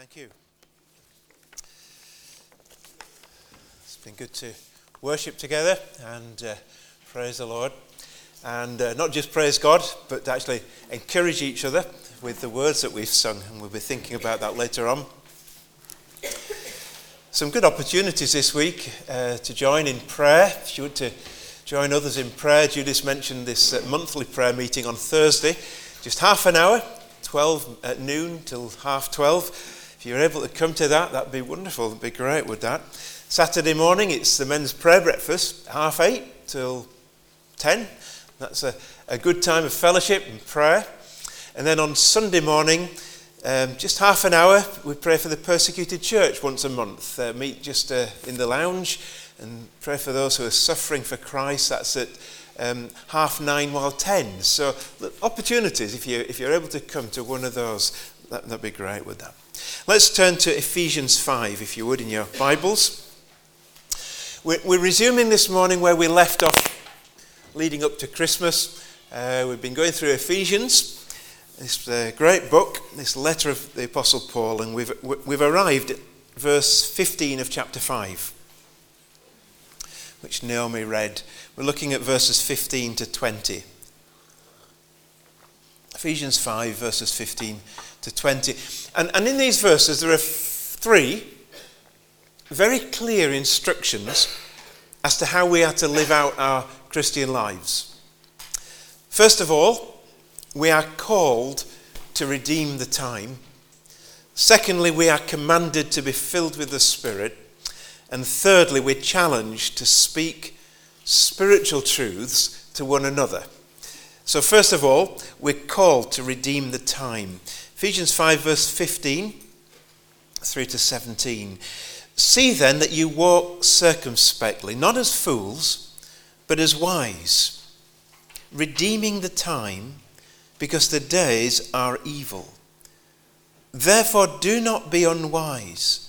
Thank you. It's been good to worship together and uh, praise the Lord. And uh, not just praise God, but actually encourage each other with the words that we've sung. And we'll be thinking about that later on. Some good opportunities this week uh, to join in prayer. If you want to join others in prayer, Judith mentioned this uh, monthly prayer meeting on Thursday, just half an hour, 12 at noon till half 12 if you're able to come to that, that'd be wonderful. It'd be great with that. Saturday morning, it's the men's prayer breakfast, half eight till 10. That's a, a good time of fellowship and prayer. And then on Sunday morning, um, just half an hour, we pray for the persecuted church once a month. Uh, meet just uh, in the lounge and pray for those who are suffering for Christ. That's at um, half nine while ten. So, opportunities, if, you, if you're able to come to one of those, that, that'd be great with that. Let's turn to Ephesians 5, if you would, in your Bibles. We're, resuming this morning where we left off leading up to Christmas. Uh, we've been going through Ephesians, this uh, great book, this letter of the Apostle Paul, and we've, we've arrived at verse 15 of chapter 5, which Naomi read. We're looking at verses 15 to 20. Ephesians 5, verses 15 to 20. And, and in these verses, there are three very clear instructions as to how we are to live out our Christian lives. First of all, we are called to redeem the time. Secondly, we are commanded to be filled with the Spirit. And thirdly, we're challenged to speak spiritual truths to one another. So, first of all, we're called to redeem the time. Ephesians 5, verse 15 through to 17. See then that you walk circumspectly, not as fools, but as wise, redeeming the time, because the days are evil. Therefore, do not be unwise,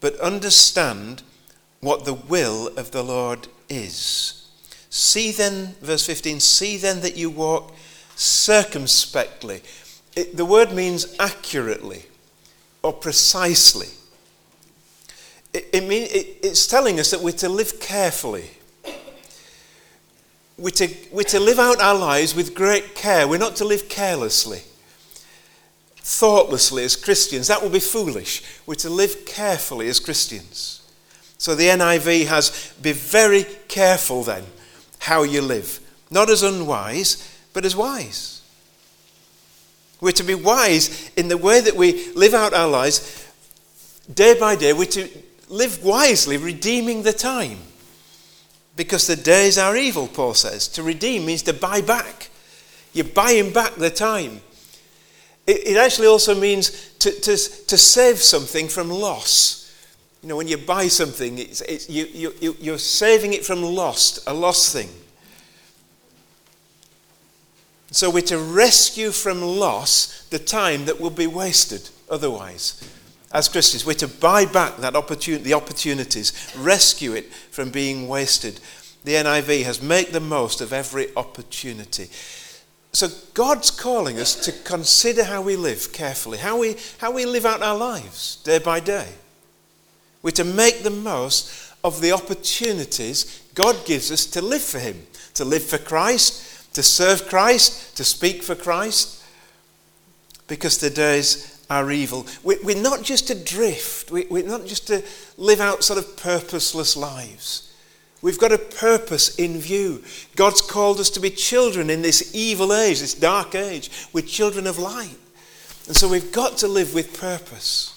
but understand what the will of the Lord is. See then, verse 15, see then that you walk circumspectly it, the word means accurately or precisely. It, it mean, it, it's telling us that we're to live carefully. We're to, we're to live out our lives with great care. We're not to live carelessly, thoughtlessly as Christians. That would be foolish. We're to live carefully as Christians. So the NIV has be very careful then how you live. Not as unwise, but as wise. We're to be wise in the way that we live out our lives day by day. We're to live wisely, redeeming the time. Because the days are evil, Paul says. To redeem means to buy back. You're buying back the time. It, it actually also means to, to, to save something from loss. You know, when you buy something, it's, it's, you, you, you're saving it from lost, a lost thing. So we're to rescue from loss the time that will be wasted otherwise. As Christians, we're to buy back that opportunity, the opportunities, rescue it from being wasted. The NIV has make the most of every opportunity. So God's calling us to consider how we live carefully, how we, how we live out our lives day by day. We're to make the most of the opportunities God gives us to live for Him, to live for Christ, to serve Christ, to speak for Christ, because the days are evil. We're not just to drift, we're not just to live out sort of purposeless lives. We've got a purpose in view. God's called us to be children in this evil age, this dark age. We're children of light. And so we've got to live with purpose.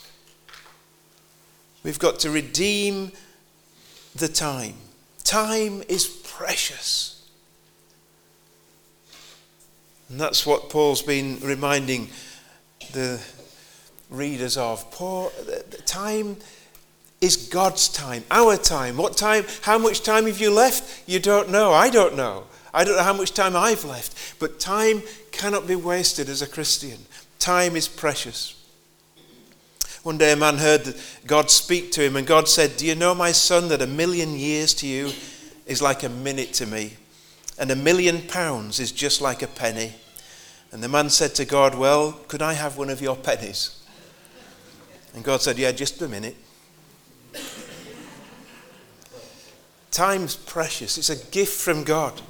We've got to redeem the time. Time is precious. And that's what Paul's been reminding the readers of. Paul, time is God's time, our time. What time? How much time have you left? You don't know. I don't know. I don't know how much time I've left. But time cannot be wasted as a Christian. Time is precious. One day a man heard God speak to him, and God said, Do you know, my son, that a million years to you is like a minute to me? and a million pounds is just like a penny. And the man said to God, Well, could I have one of your pennies? And God said, Yeah, just a minute. Time's precious, it's a gift from God.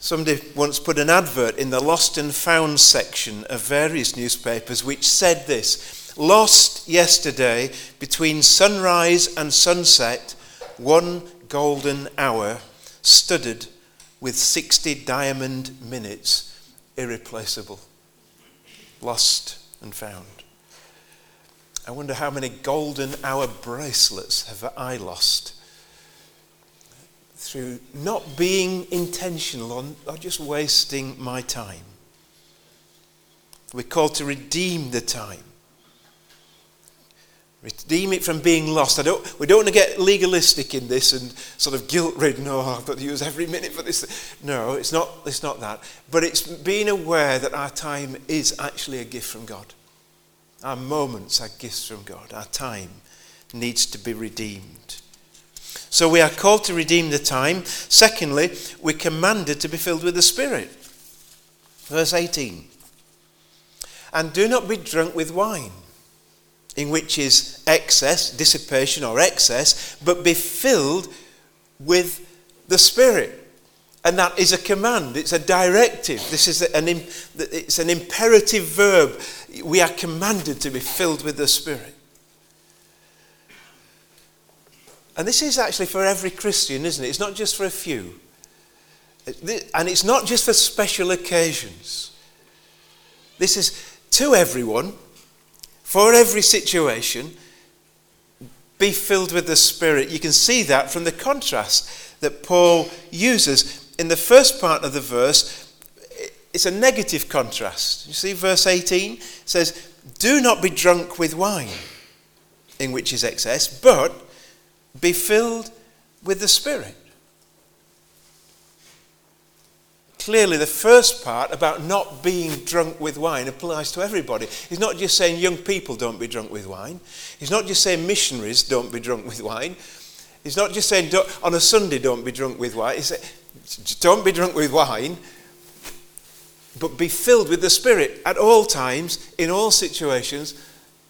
Somebody once put an advert in the lost and found section of various newspapers which said this Lost yesterday between sunrise and sunset, one golden hour, studded with 60 diamond minutes, irreplaceable. Lost and found. I wonder how many golden hour bracelets have I lost through not being intentional or, or just wasting my time. We're called to redeem the time. Redeem it from being lost. I don't, we don't want to get legalistic in this and sort of guilt ridden, oh, I've got to use every minute for this. No, it's not, it's not that. But it's being aware that our time is actually a gift from God. Our moments are gifts from God. Our time needs to be redeemed. So we are called to redeem the time. Secondly, we're commanded to be filled with the Spirit. Verse 18. And do not be drunk with wine, in which is excess, dissipation, or excess, but be filled with the Spirit. And that is a command, it's a directive. This is an, it's an imperative verb. We are commanded to be filled with the Spirit. And this is actually for every Christian, isn't it? It's not just for a few. And it's not just for special occasions. This is to everyone, for every situation. Be filled with the Spirit. You can see that from the contrast that Paul uses. In the first part of the verse, it's a negative contrast. You see, verse 18 says, Do not be drunk with wine, in which is excess, but be filled with the Spirit. Clearly, the first part about not being drunk with wine applies to everybody. He's not just saying young people don't be drunk with wine. He's not just saying missionaries don't be drunk with wine. He's not just saying on a Sunday don't be drunk with wine. He said, don't be drunk with wine, but be filled with the Spirit at all times, in all situations,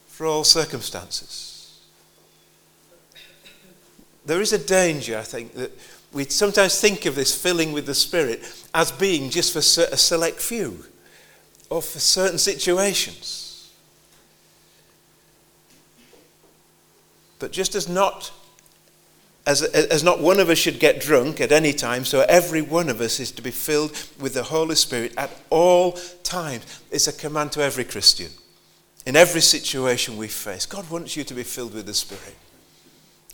for all circumstances there is a danger, I think, that we sometimes think of this filling with the Spirit as being just for a select few or for certain situations. But just as not as, as not one of us should get drunk at any time, so every one of us is to be filled with the Holy Spirit at all times. It's a command to every Christian. In every situation we face, God wants you to be filled with the Spirit.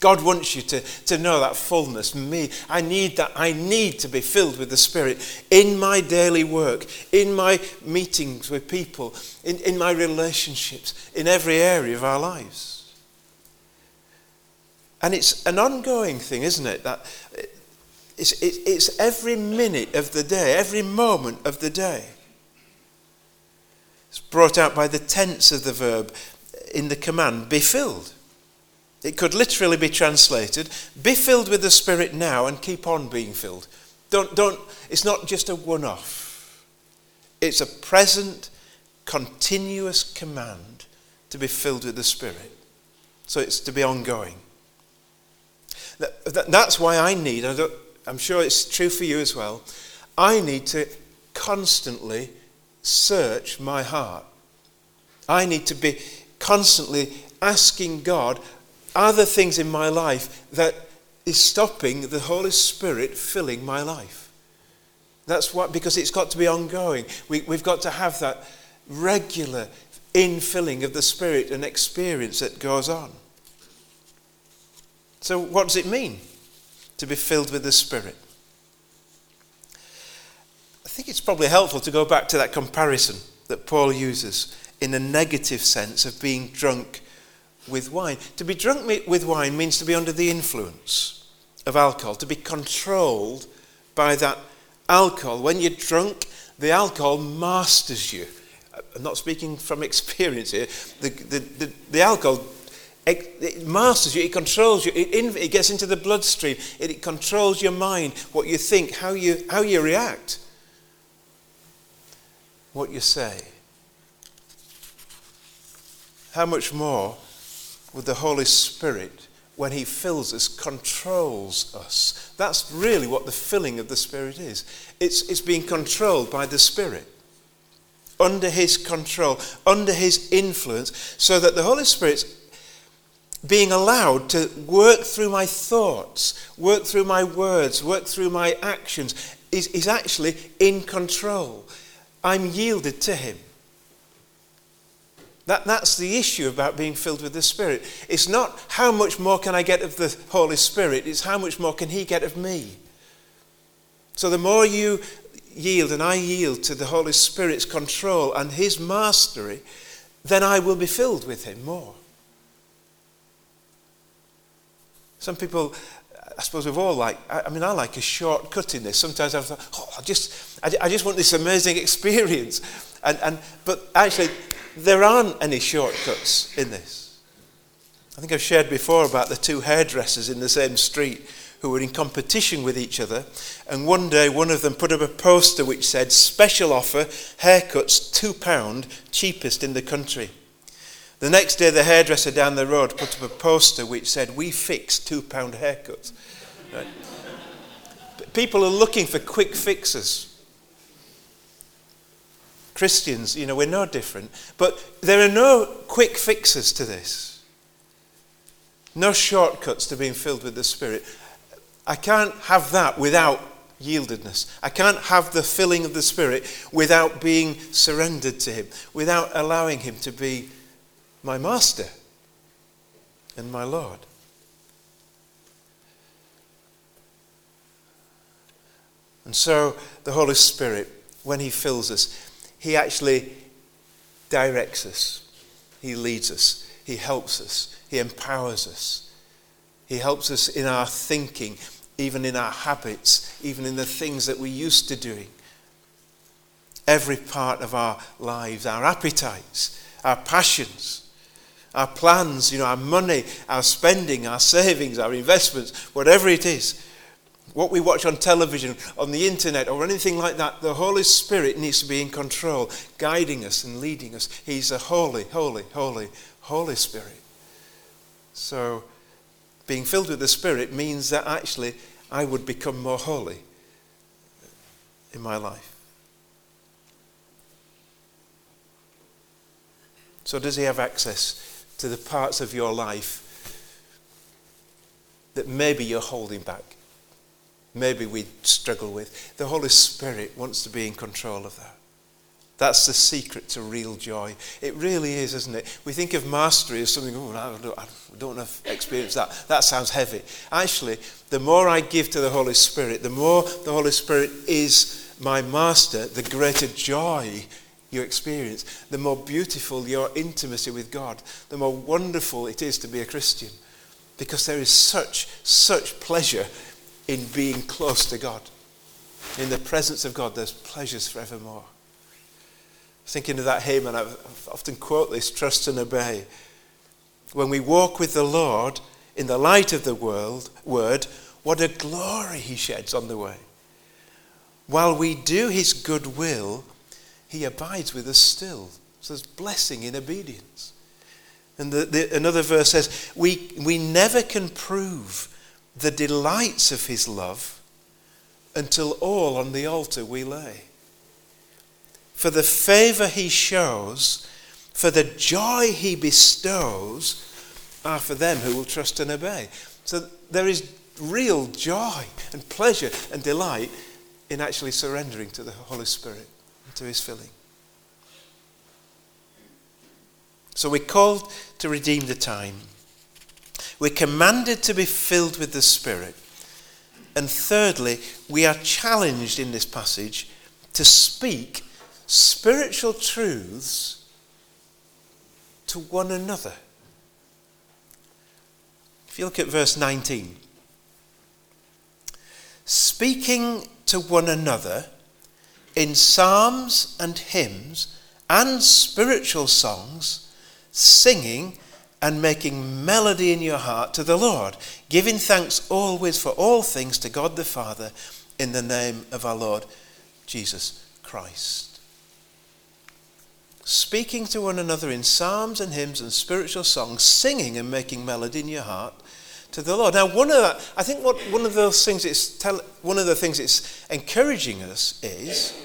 God wants you to, to know that fullness. Me, I need that. I need to be filled with the Spirit in my daily work, in my meetings with people, in, in my relationships, in every area of our lives. And it's an ongoing thing, isn't it? That it's, it's every minute of the day, every moment of the day. It's brought out by the tense of the verb in the command be filled. It could literally be translated be filled with the Spirit now and keep on being filled. Don't, don't, it's not just a one off, it's a present, continuous command to be filled with the Spirit. So it's to be ongoing. That, that, that's why I need, I I'm sure it's true for you as well, I need to constantly search my heart. I need to be constantly asking God, are there things in my life that is stopping the Holy Spirit filling my life? That's what, because it's got to be ongoing. We, we've got to have that regular infilling of the Spirit and experience that goes on. So, what does it mean to be filled with the Spirit? I think it's probably helpful to go back to that comparison that Paul uses in a negative sense of being drunk with wine. To be drunk with wine means to be under the influence of alcohol, to be controlled by that alcohol. When you're drunk, the alcohol masters you. I'm not speaking from experience here. The, the, the, the alcohol it, masters you, it controls you, it, in, it gets into the bloodstream, it, it, controls your mind, what you think, how you, how you react, what you say. how much more would the Holy Spirit, when He fills us, controls us? That's really what the filling of the Spirit is. It's, it's being controlled by the Spirit, under His control, under His influence, so that the Holy Spirit's being allowed to work through my thoughts, work through my words, work through my actions, is, is actually in control. I'm yielded to Him. That, that's the issue about being filled with the Spirit. It's not how much more can I get of the Holy Spirit, it's how much more can He get of me. So the more you yield and I yield to the Holy Spirit's control and His mastery, then I will be filled with Him more. Some people, I suppose we've all like, I mean, I like a shortcut in this. Sometimes I've thought, oh, I just, I, just want this amazing experience. And, and, but actually, there aren't any shortcuts in this. I think I've shared before about the two hairdressers in the same street who were in competition with each other. And one day, one of them put up a poster which said, Special offer, haircuts £2, cheapest in the country. The next day, the hairdresser down the road put up a poster which said, We fix £2 haircuts. Right? People are looking for quick fixes. Christians, you know, we're no different. But there are no quick fixes to this. No shortcuts to being filled with the Spirit. I can't have that without yieldedness. I can't have the filling of the Spirit without being surrendered to Him, without allowing Him to be my Master and my Lord. And so the Holy Spirit, when He fills us, he actually directs us, He leads us, He helps us, He empowers us. He helps us in our thinking, even in our habits, even in the things that we're used to doing. Every part of our lives, our appetites, our passions, our plans, you know, our money, our spending, our savings, our investments, whatever it is, what we watch on television, on the internet, or anything like that, the Holy Spirit needs to be in control, guiding us and leading us. He's a holy, holy, holy, Holy Spirit. So, being filled with the Spirit means that actually I would become more holy in my life. So, does He have access to the parts of your life that maybe you're holding back? Maybe we struggle with. The Holy Spirit wants to be in control of that. That's the secret to real joy. It really is, isn't it? We think of mastery as something, oh, I don't, I don't have experience that. That sounds heavy. Actually, the more I give to the Holy Spirit, the more the Holy Spirit is my master, the greater joy you experience, the more beautiful your intimacy with God, the more wonderful it is to be a Christian. Because there is such, such pleasure in being close to God. In the presence of God, there's pleasures forevermore. Thinking of that hymn, and I often quote this trust and obey. When we walk with the Lord in the light of the world, word, what a glory he sheds on the way. While we do his good will, he abides with us still. So there's blessing in obedience. And the, the, another verse says, we, we never can prove the delights of his love until all on the altar we lay. For the favor he shows, for the joy he bestows, are for them who will trust and obey. So there is real joy and pleasure and delight in actually surrendering to the Holy Spirit and to his filling. So we're called to redeem the time. We're commanded to be filled with the Spirit. And thirdly, we are challenged in this passage to speak spiritual truths to one another. If you look at verse 19, speaking to one another in psalms and hymns and spiritual songs, singing and making melody in your heart to the Lord, giving thanks always for all things to God the Father in the name of our Lord Jesus Christ. speaking to one another in psalms and hymns and spiritual songs, singing and making melody in your heart to the Lord. Now, one of the, I think what, one of those things it's tell, one of the things it's encouraging us is,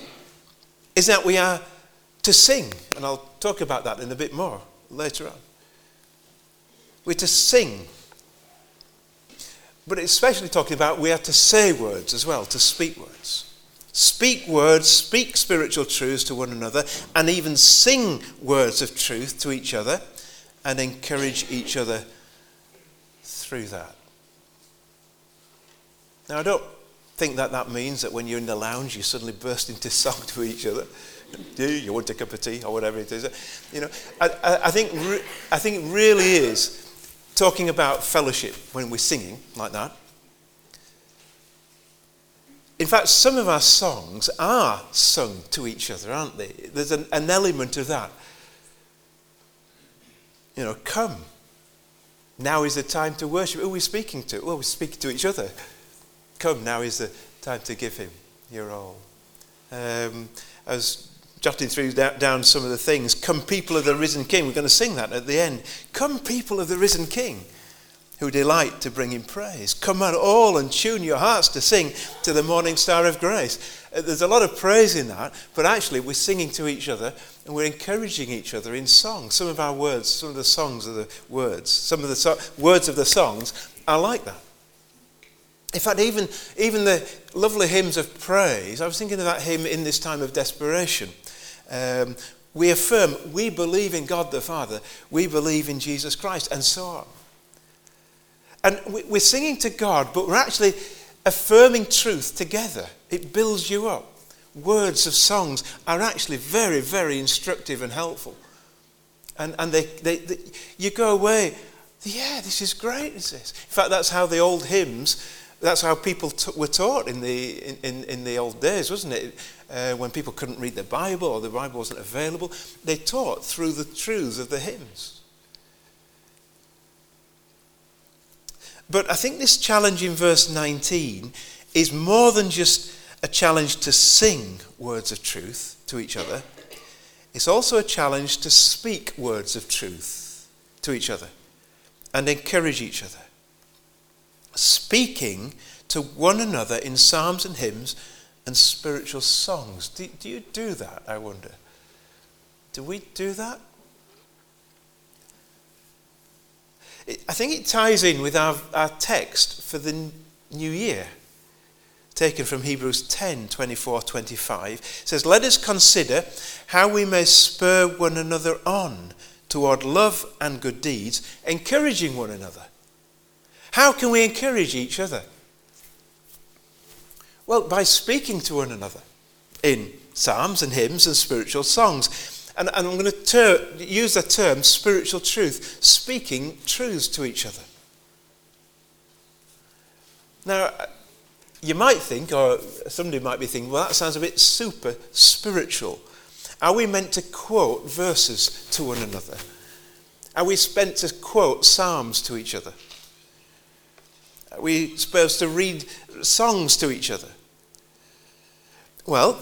is that we are to sing, and I'll talk about that in a bit more later on. We're to sing. But especially talking about we are to say words as well, to speak words. Speak words, speak spiritual truths to one another, and even sing words of truth to each other and encourage each other through that. Now, I don't think that that means that when you're in the lounge, you suddenly burst into song to each other. Do you want a cup of tea or whatever it is? You know, I, I, I think, re- I think it really is talking about fellowship when we're singing like that. In fact, some of our songs are sung to each other, aren't they? There's an, an element of that. You know, come. Now is the time to worship. Who are we speaking to? Well, we're speaking to each other. Come, now is the time to give him your all. Um, I was jotting through down some of the things. Come, people of the risen King. We're going to sing that at the end. Come, people of the risen King who delight to bring him praise. Come on, all, and tune your hearts to sing to the morning star of grace. Uh, there's a lot of praise in that, but actually we're singing to each other and we're encouraging each other in song. Some of our words, some of the songs are the words, some of the so- words of the songs are like that. In fact, even, even the lovely hymns of praise, I was thinking of that hymn in this time of desperation. Um, we affirm we believe in God the Father, we believe in Jesus Christ, and so on. And we're singing to God, but we're actually affirming truth together. It builds you up. Words of songs are actually very, very instructive and helpful. And, and they, they, they you go away, yeah, this is great, is this? In fact, that's how the old hymns, that's how people t- were taught in the, in, in the old days, wasn't it? Uh, when people couldn't read the Bible or the Bible wasn't available, they taught through the truths of the hymns. But I think this challenge in verse 19 is more than just a challenge to sing words of truth to each other, it's also a challenge to speak words of truth to each other and encourage each other. Speaking to one another in psalms and hymns and spiritual songs. Do, do you do that, I wonder? Do we do that? I think it ties in with our, our text for the new year, taken from Hebrews 10 24 25. It says, Let us consider how we may spur one another on toward love and good deeds, encouraging one another. How can we encourage each other? Well, by speaking to one another in psalms and hymns and spiritual songs. And, and I'm going to ter- use the term spiritual truth, speaking truths to each other. Now, uh, you might think, or somebody might be thinking, well, that sounds a bit super spiritual. Are we meant to quote verses to one another? Are we meant to quote psalms to each other? Are we supposed to read songs to each other? Well,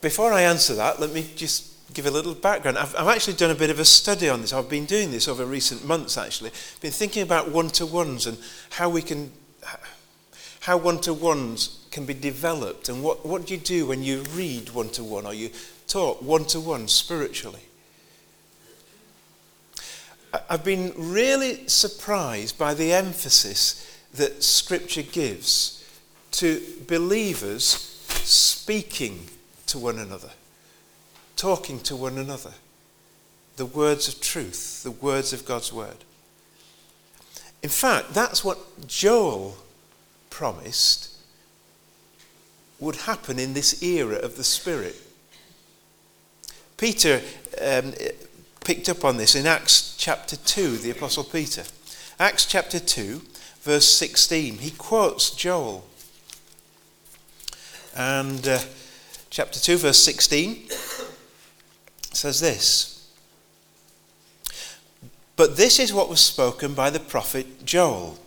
before I answer that, let me just give a little background. I've, I've, actually done a bit of a study on this. I've been doing this over recent months, actually. Been thinking about one to ones and how we can, how one to ones can be developed, and what, what do you do when you read one to one or you talk one to one spiritually. I've been really surprised by the emphasis that Scripture gives to believers speaking to one another, talking to one another. The words of truth, the words of God's word. In fact, that's what Joel promised would happen in this era of the Spirit. Peter um, picked up on this in Acts chapter 2, the Apostle Peter. Acts chapter 2, verse 16. He quotes Joel. And uh, chapter 2, verse 16 says this But this is what was spoken by the prophet Joel.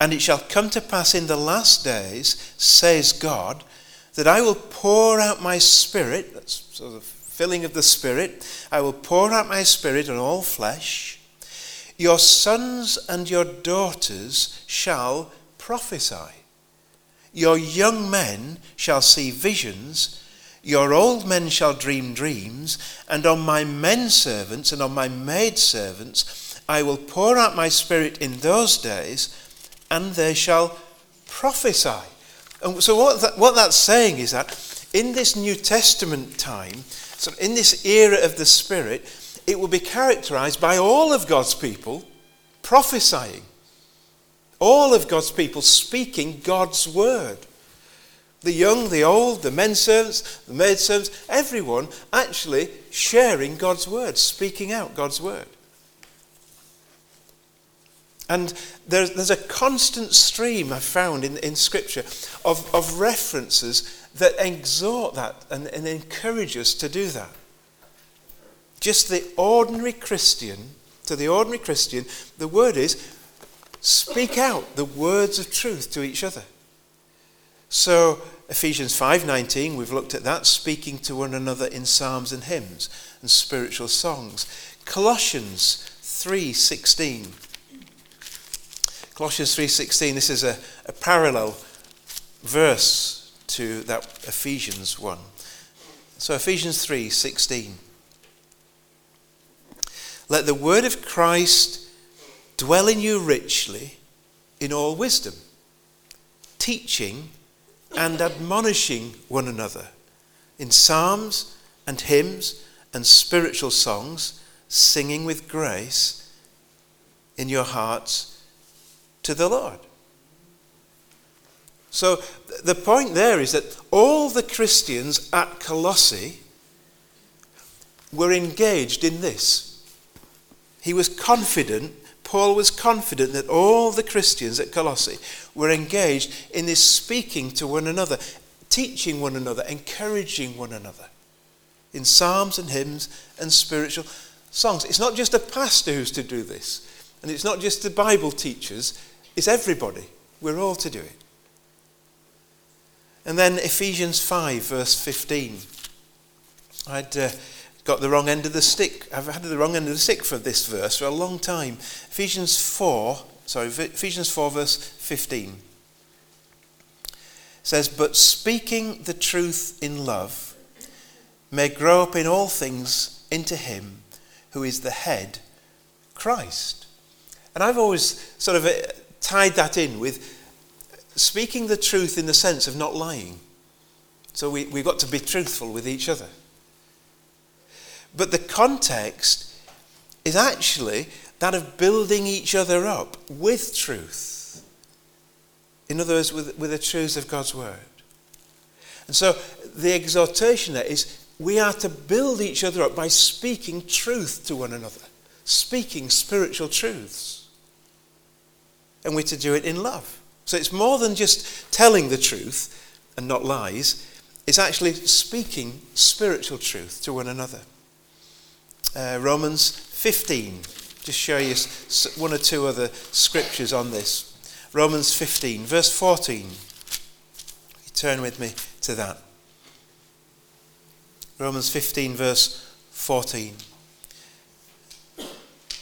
And it shall come to pass in the last days, says God, that I will pour out my spirit, that's sort of filling of the Spirit. I will pour out my Spirit on all flesh. Your sons and your daughters shall prophesy. Your young men shall see visions. Your old men shall dream dreams. And on my men servants and on my maid servants I will pour out my Spirit in those days, and they shall prophesy. And so, what, that, what that's saying is that in this New Testament time, so in this era of the Spirit, it will be characterized by all of God's people prophesying. All of God's people speaking God's word. The young, the old, the men servants, the maid servants, everyone actually sharing God's word, speaking out God's word. And there's, there's a constant stream I've found in, in Scripture of, of references that exhort that and, and encourage us to do that. Just the ordinary Christian, to the ordinary Christian, the word is speak out the words of truth to each other. So Ephesians 5:19 we've looked at that speaking to one another in psalms and hymns and spiritual songs. Colossians 3:16 Colossians 3:16 this is a, a parallel verse to that Ephesians one. So Ephesians 3:16 Let the word of Christ dwell in you richly in all wisdom, teaching and admonishing one another in psalms and hymns and spiritual songs, singing with grace in your hearts to the Lord. So the point there is that all the Christians at Colossae were engaged in this. He was confident, Paul was confident that all the Christians at Colossae were engaged in this speaking to one another, teaching one another, encouraging one another in psalms and hymns and spiritual songs. It's not just a pastor who's to do this, and it's not just the Bible teachers, it's everybody. We're all to do it. And then Ephesians 5, verse 15. I'd uh, got the wrong end of the stick. I've had the wrong end of the stick for this verse for a long time. Ephesians 4, sorry, Ephesians 4, verse 15 says, But speaking the truth in love may grow up in all things into him who is the head, Christ. And I've always sort of uh, tied that in with speaking the truth in the sense of not lying. So we, we've got to be truthful with each other. But the context is actually that of building each other up with truth. In other words, with, with the truths of God's word. And so the exhortation there is we are to build each other up by speaking truth to one another, speaking spiritual truths and we're to do it in love. So it's more than just telling the truth and not lies, it's actually speaking spiritual truth to one another. Uh, Romans 15, just show you one or two other scriptures on this. Romans 15, verse 14. You turn with me to that. Romans 15, verse 14.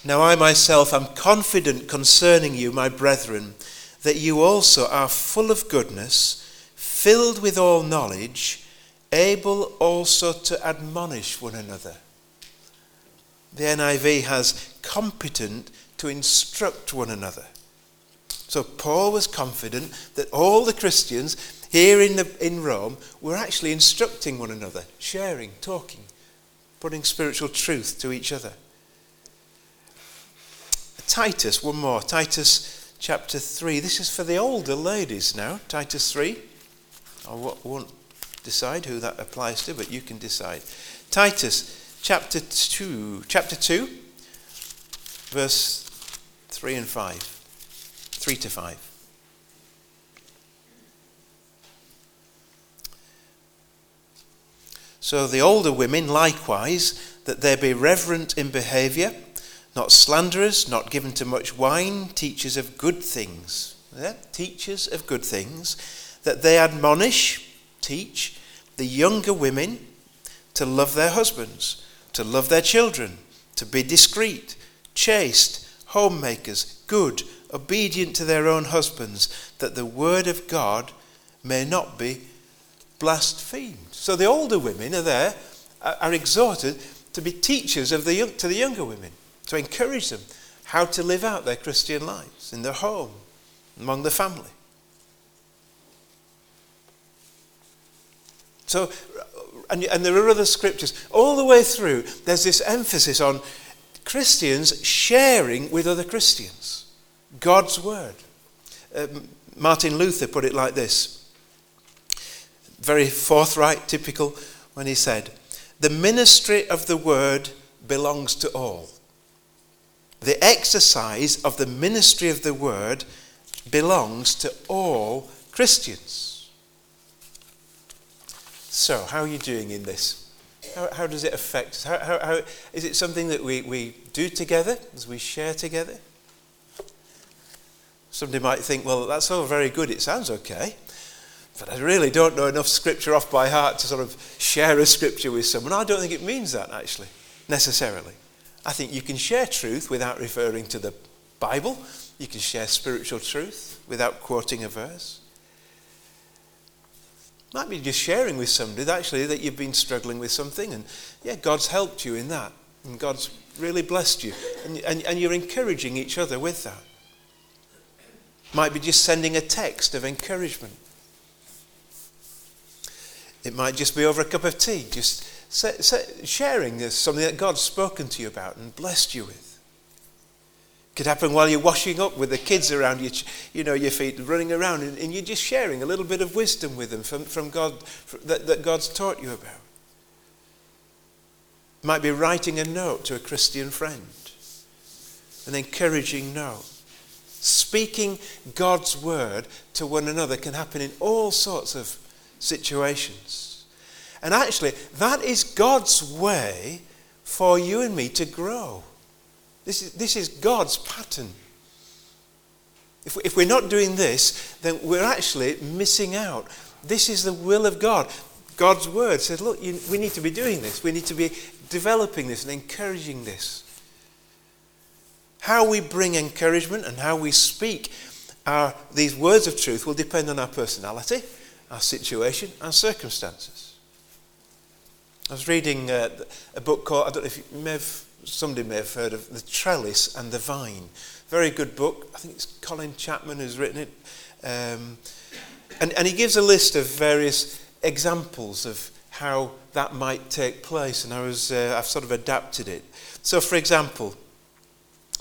Now I myself am confident concerning you, my brethren, that you also are full of goodness, filled with all knowledge, able also to admonish one another. The NIV has competent to instruct one another. So Paul was confident that all the Christians here in, the, in Rome were actually instructing one another, sharing, talking, putting spiritual truth to each other. Titus, one more. Titus chapter 3. This is for the older ladies now. Titus 3. I won't decide who that applies to, but you can decide. Titus chapter 2. Chapter 2, verse 3 and 5. 3 to 5. So the older women likewise, that they be reverent in behavior not slanderers, not given to much wine, teachers of good things. Yeah? Teachers of good things, that they admonish, teach the younger women to love their husbands, to love their children, to be discreet, chaste, homemakers, good, obedient to their own husbands, that the word of God may not be blasphemed. So the older women are there, are exhorted to be teachers of the, to the younger women, to encourage them how to live out their Christian lives in their home, among the family. So, and, and there are other scriptures. All the way through, there's this emphasis on Christians sharing with other Christians God's word. Um, Martin Luther put it like this very forthright, typical, when he said, The ministry of the word belongs to all. The exercise of the ministry of the word belongs to all Christians. So, how are you doing in this? How, how does it affect us? How, how, how, is it something that we, we do together, as we share together? Somebody might think, well, that's all very good, it sounds okay, but I really don't know enough scripture off by heart to sort of share a scripture with someone. I don't think it means that, actually, necessarily. I think you can share truth without referring to the Bible, you can share spiritual truth without quoting a verse. Might be just sharing with somebody that actually that you've been struggling with something, and yeah, God's helped you in that, and God's really blessed you, and, and, and you're encouraging each other with that. Might be just sending a text of encouragement. It might just be over a cup of tea, just sharing this, something that God's spoken to you about and blessed you with. Could happen while you're washing up with the kids around you, you know, your feet running around, and, and you're just sharing a little bit of wisdom with them from, from God that, that God's taught you about. Might be writing a note to a Christian friend, an encouraging note. Speaking God's word to one another can happen in all sorts of situations. And actually, that is God's way for you and me to grow. This is, this is God's pattern. If, if we're not doing this, then we're actually missing out. This is the will of God. God's word says, look, you, we need to be doing this. We need to be developing this and encouraging this. How we bring encouragement and how we speak our, these words of truth will depend on our personality, our situation, our circumstances. I was reading uh, a book called, I don't know if you may have somebody may have heard of The Trellis and the Vine. Very good book. I think it's Colin Chapman who's written it. Um, and, and he gives a list of various examples of how that might take place. And I was, uh, I've sort of adapted it. So, for example,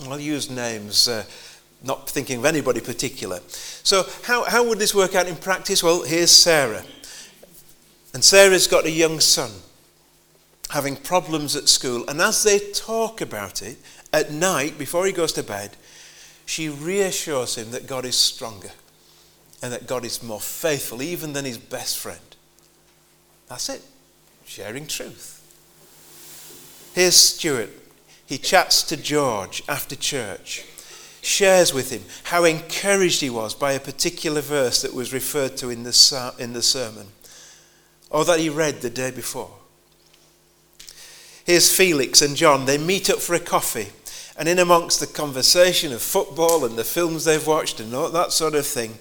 I'll use names, uh, not thinking of anybody particular. So, how, how would this work out in practice? Well, here's Sarah. And Sarah's got a young son having problems at school. And as they talk about it at night, before he goes to bed, she reassures him that God is stronger and that God is more faithful even than his best friend. That's it. Sharing truth. Here's Stuart. He chats to George after church, shares with him how encouraged he was by a particular verse that was referred to in the, in the sermon or that he read the day before. Here's Felix and John. They meet up for a coffee. And in amongst the conversation of football and the films they've watched and all that sort of thing,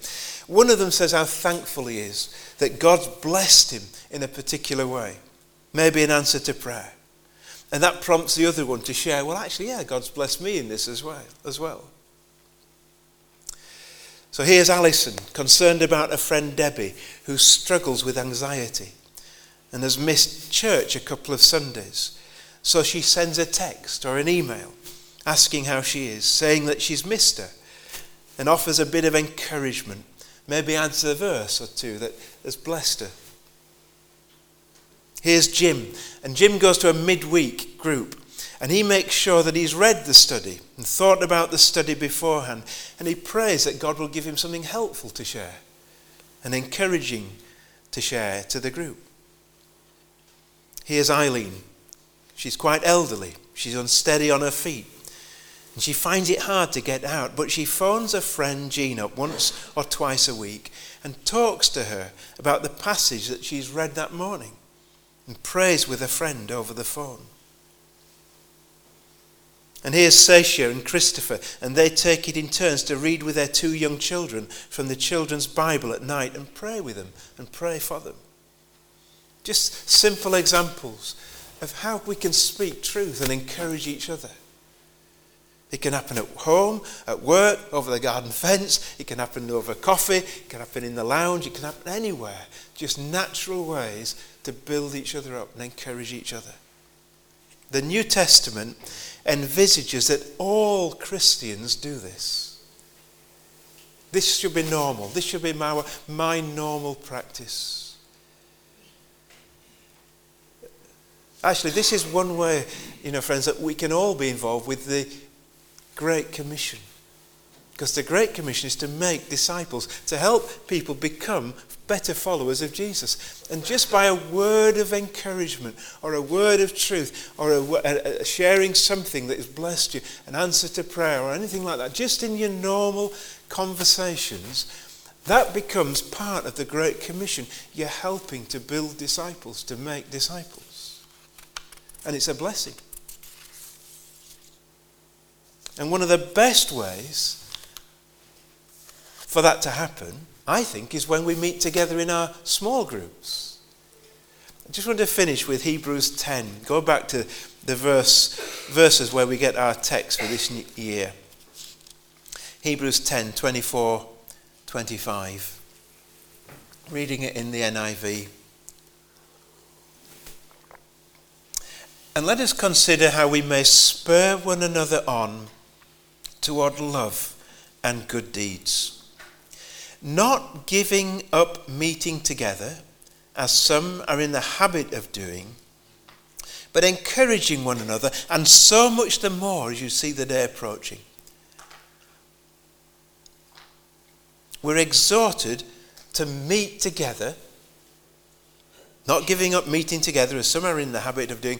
one of them says how thankful he is that God's blessed him in a particular way, maybe in answer to prayer. And that prompts the other one to share, well, actually, yeah, God's blessed me in this as well. As well. So here's Alison, concerned about a friend Debbie who struggles with anxiety and has missed church a couple of Sundays. So she sends a text or an email asking how she is, saying that she's missed her, and offers a bit of encouragement, maybe adds a verse or two that has blessed her. Here's Jim, and Jim goes to a midweek group, and he makes sure that he's read the study and thought about the study beforehand, and he prays that God will give him something helpful to share and encouraging to share to the group. Here's Eileen She's quite elderly. She's unsteady on her feet. And she finds it hard to get out, but she phones her friend Jean up once or twice a week and talks to her about the passage that she's read that morning and prays with a friend over the phone. And here's Sasha and Christopher, and they take it in turns to read with their two young children from the children's Bible at night and pray with them and pray for them. Just simple examples of how we can speak truth and encourage each other. It can happen at home, at work, over the garden fence. It can happen over coffee. It can happen in the lounge. It can happen anywhere. Just natural ways to build each other up and encourage each other. The New Testament envisages that all Christians do this. This should be normal. This should be my, my normal practice. Actually, this is one way, you know, friends, that we can all be involved with the Great Commission. Because the Great Commission is to make disciples, to help people become better followers of Jesus. And just by a word of encouragement or a word of truth or a, a, a sharing something that has blessed you, an answer to prayer or anything like that, just in your normal conversations, that becomes part of the Great Commission. You're helping to build disciples, to make disciples. And it's a blessing. And one of the best ways for that to happen, I think, is when we meet together in our small groups. I just want to finish with Hebrews 10. Go back to the verse, verses where we get our text for this year. Hebrews 10 24, 25. Reading it in the NIV. And let us consider how we may spur one another on toward love and good deeds. Not giving up meeting together, as some are in the habit of doing, but encouraging one another, and so much the more as you see the day approaching. We're exhorted to meet together, not giving up meeting together, as some are in the habit of doing.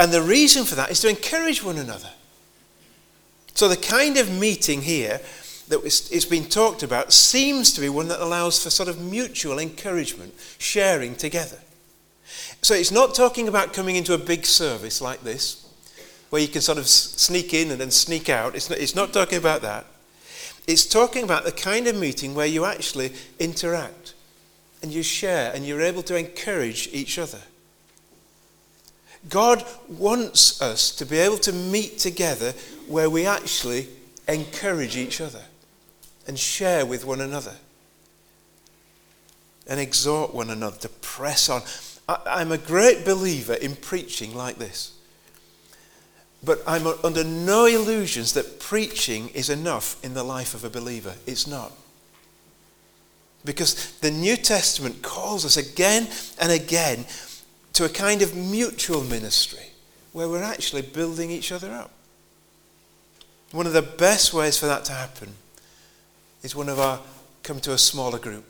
And the reason for that is to encourage one another. So the kind of meeting here that is being talked about seems to be one that allows for sort of mutual encouragement, sharing together. So it's not talking about coming into a big service like this, where you can sort of sneak in and then sneak out. It's not, it's not talking about that. It's talking about the kind of meeting where you actually interact and you share and you're able to encourage each other. God wants us to be able to meet together where we actually encourage each other and share with one another and exhort one another to press on. I, am a great believer in preaching like this. But I'm under no illusions that preaching is enough in the life of a believer. It's not. Because the New Testament calls us again and again to a kind of mutual ministry where we're actually building each other up. One of the best ways for that to happen is one of our come to a smaller group.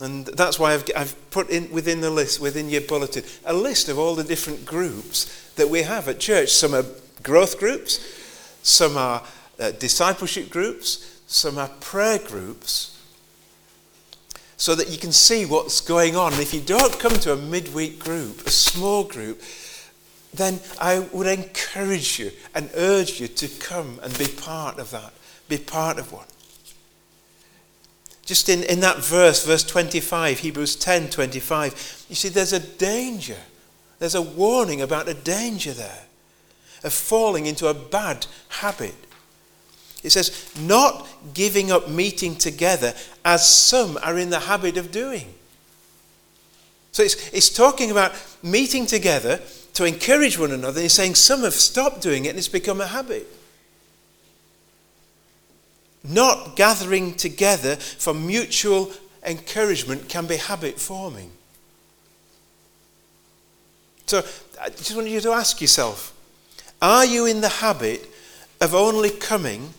And that's why I've, I've put in within the list, within your bulletin, a list of all the different groups that we have at church. Some are growth groups, some are uh, discipleship groups, some are prayer groups, so that you can see what's going on. If you don't come to a midweek group, a small group, then I would encourage you and urge you to come and be part of that, be part of one. Just in, in that verse, verse 25, Hebrews 10 25, you see, there's a danger. There's a warning about a danger there of falling into a bad habit. It says, not giving up meeting together as some are in the habit of doing. So it's, it's talking about meeting together to encourage one another. He's saying some have stopped doing it and it's become a habit. Not gathering together for mutual encouragement can be habit forming. So I just want you to ask yourself are you in the habit of only coming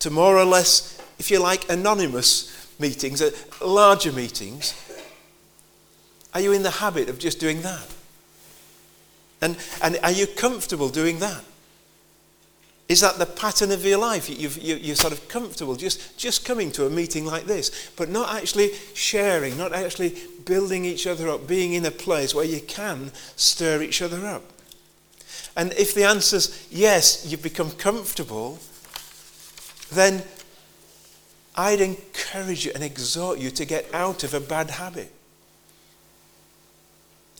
to more or less, if you like, anonymous meetings, uh, larger meetings, are you in the habit of just doing that? And, and are you comfortable doing that? Is that the pattern of your life? you you're sort of comfortable just, just coming to a meeting like this, but not actually sharing, not actually building each other up, being in a place where you can stir each other up. And if the answer's yes, you've become comfortable, then I'd encourage you and exhort you to get out of a bad habit.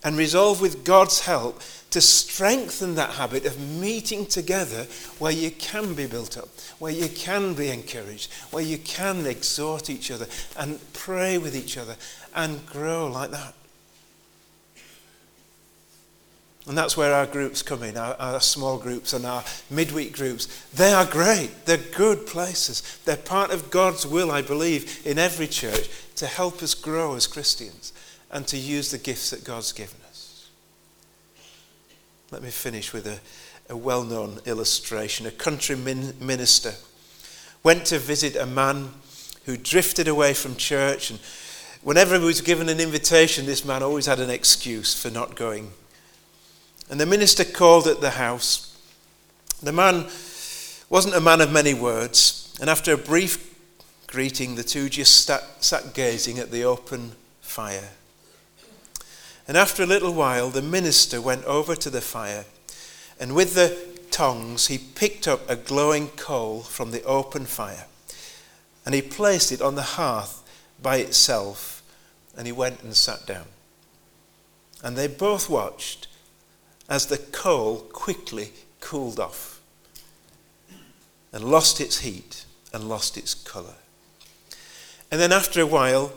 And resolve with God's help to strengthen that habit of meeting together where you can be built up, where you can be encouraged, where you can exhort each other and pray with each other and grow like that. And that's where our groups come in, our, our, small groups and our midweek groups. They are great. They're good places. They're part of God's will, I believe, in every church to help us grow as Christians and to use the gifts that God's given us. Let me finish with a, a well known illustration. A country min- minister went to visit a man who drifted away from church, and whenever he was given an invitation, this man always had an excuse for not going and the minister called at the house. The man wasn't a man of many words, and after a brief greeting, the two just sat, sat gazing at the open fire. And after a little while, the minister went over to the fire, and with the tongs, he picked up a glowing coal from the open fire, and he placed it on the hearth by itself, and he went and sat down. And they both watched as the coal quickly cooled off and lost its heat and lost its colour. And then after a while,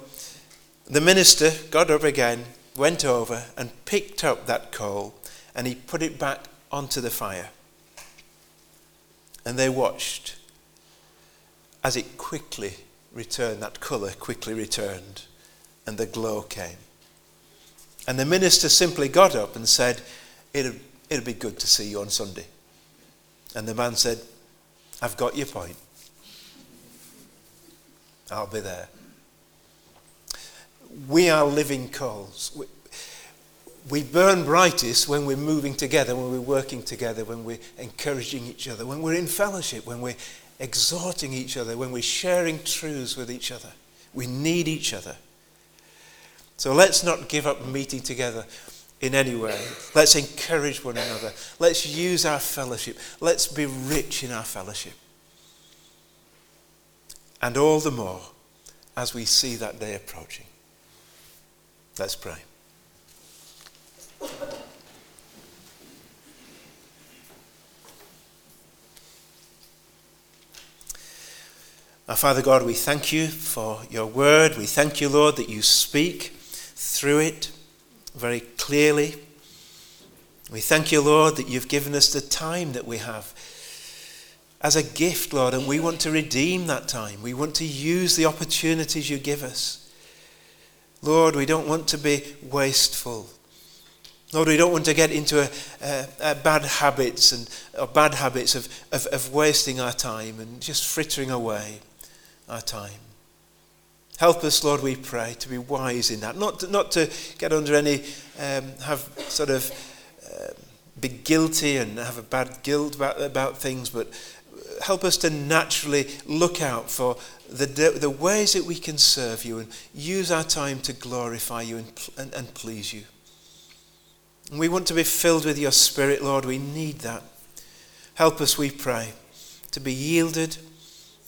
the minister got up again, went over and picked up that coal and he put it back onto the fire. And they watched as it quickly returned, that colour quickly returned, and the glow came. And the minister simply got up and said, it'll, it'll be good to see you on Sunday. And the man said, I've got your point. I'll be there. We are living coals. We, we burn brightest when we're moving together, when we're working together, when we're encouraging each other, when we're in fellowship, when we're exhorting each other, when we're sharing truths with each other. We need each other. So let's not give up meeting together in any way. Let's encourage one another. Let's use our fellowship. Let's be rich in our fellowship. And all the more as we see that day approaching. Let's pray. Our Father God, we thank you for your word. We thank you, Lord, that you speak through it very clearly. We thank you, Lord, that you've given us the time that we have as a gift, Lord, and we want to redeem that time. We want to use the opportunities you give us. Lord, we don't want to be wasteful. Lord, we don't want to get into a, a, a bad habits and or bad habits of, of, of wasting our time and just frittering away our time. Help us, Lord, we pray, to be wise in that. Not to, not to get under any, um, have sort of uh, be guilty and have a bad guilt about, about things, but help us to naturally look out for the, the ways that we can serve you and use our time to glorify you and, and, and please you. And we want to be filled with your Spirit, Lord. We need that. Help us, we pray, to be yielded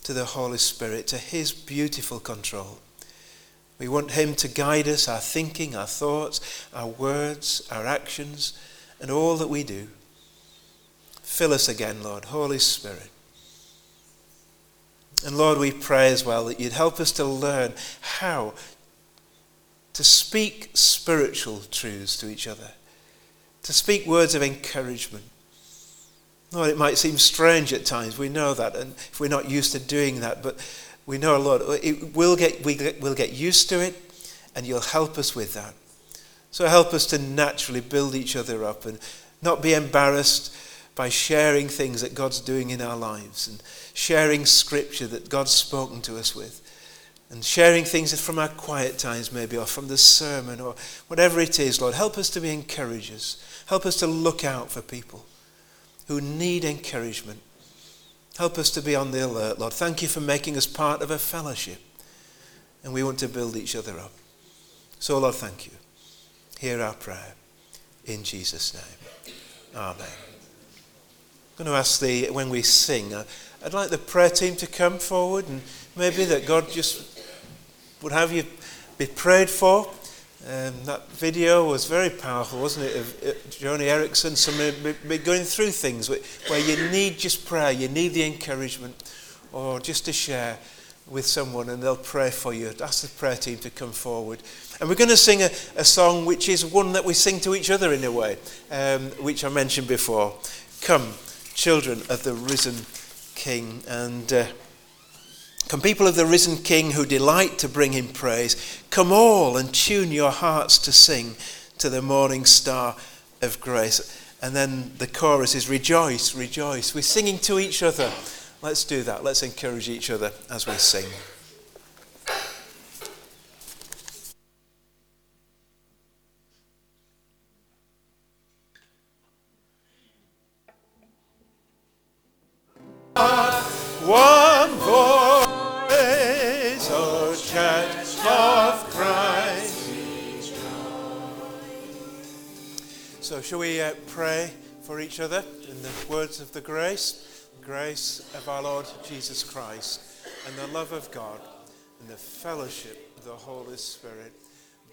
to the Holy Spirit, to His beautiful control. We want Him to guide us, our thinking, our thoughts, our words, our actions, and all that we do. Fill us again, Lord, Holy Spirit. And Lord, we pray as well that you'd help us to learn how to speak spiritual truths to each other, to speak words of encouragement, Lord, it might seem strange at times. We know that, and if we're not used to doing that, but we know, Lord, it will get, we'll get used to it, and you'll help us with that. So help us to naturally build each other up and not be embarrassed by sharing things that God's doing in our lives and sharing scripture that God's spoken to us with and sharing things from our quiet times, maybe, or from the sermon, or whatever it is, Lord. Help us to be encouragers. Help us to look out for people who need encouragement Help us to be on the alert, Lord. Thank you for making us part of a fellowship. And we want to build each other up. So, Lord, thank you. Hear our prayer. In Jesus' name. Amen. I'm going to ask the, when we sing, uh, I'd like the prayer team to come forward and maybe that God just would have you be prayed for. Um, that video was very powerful, wasn't it, of uh, Joni Eareckson? Some be going through things where you need just prayer, you need the encouragement, or just to share with someone, and they'll pray for you. Ask the prayer team to come forward. And we're going to sing a, a song which is one that we sing to each other in a way, um, which I mentioned before. Come, children of the risen King. And. Uh, Come, people of the risen King who delight to bring him praise, come all and tune your hearts to sing to the morning star of grace. And then the chorus is rejoice, rejoice. We're singing to each other. Let's do that. Let's encourage each other as we sing. One shall we uh, pray for each other in the words of the grace? Grace of our Lord Jesus Christ, and the love of God, and the fellowship of the Holy Spirit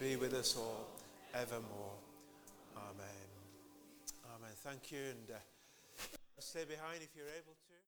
be with us all evermore. Amen. Amen. Thank you, and uh, stay behind if you're able to.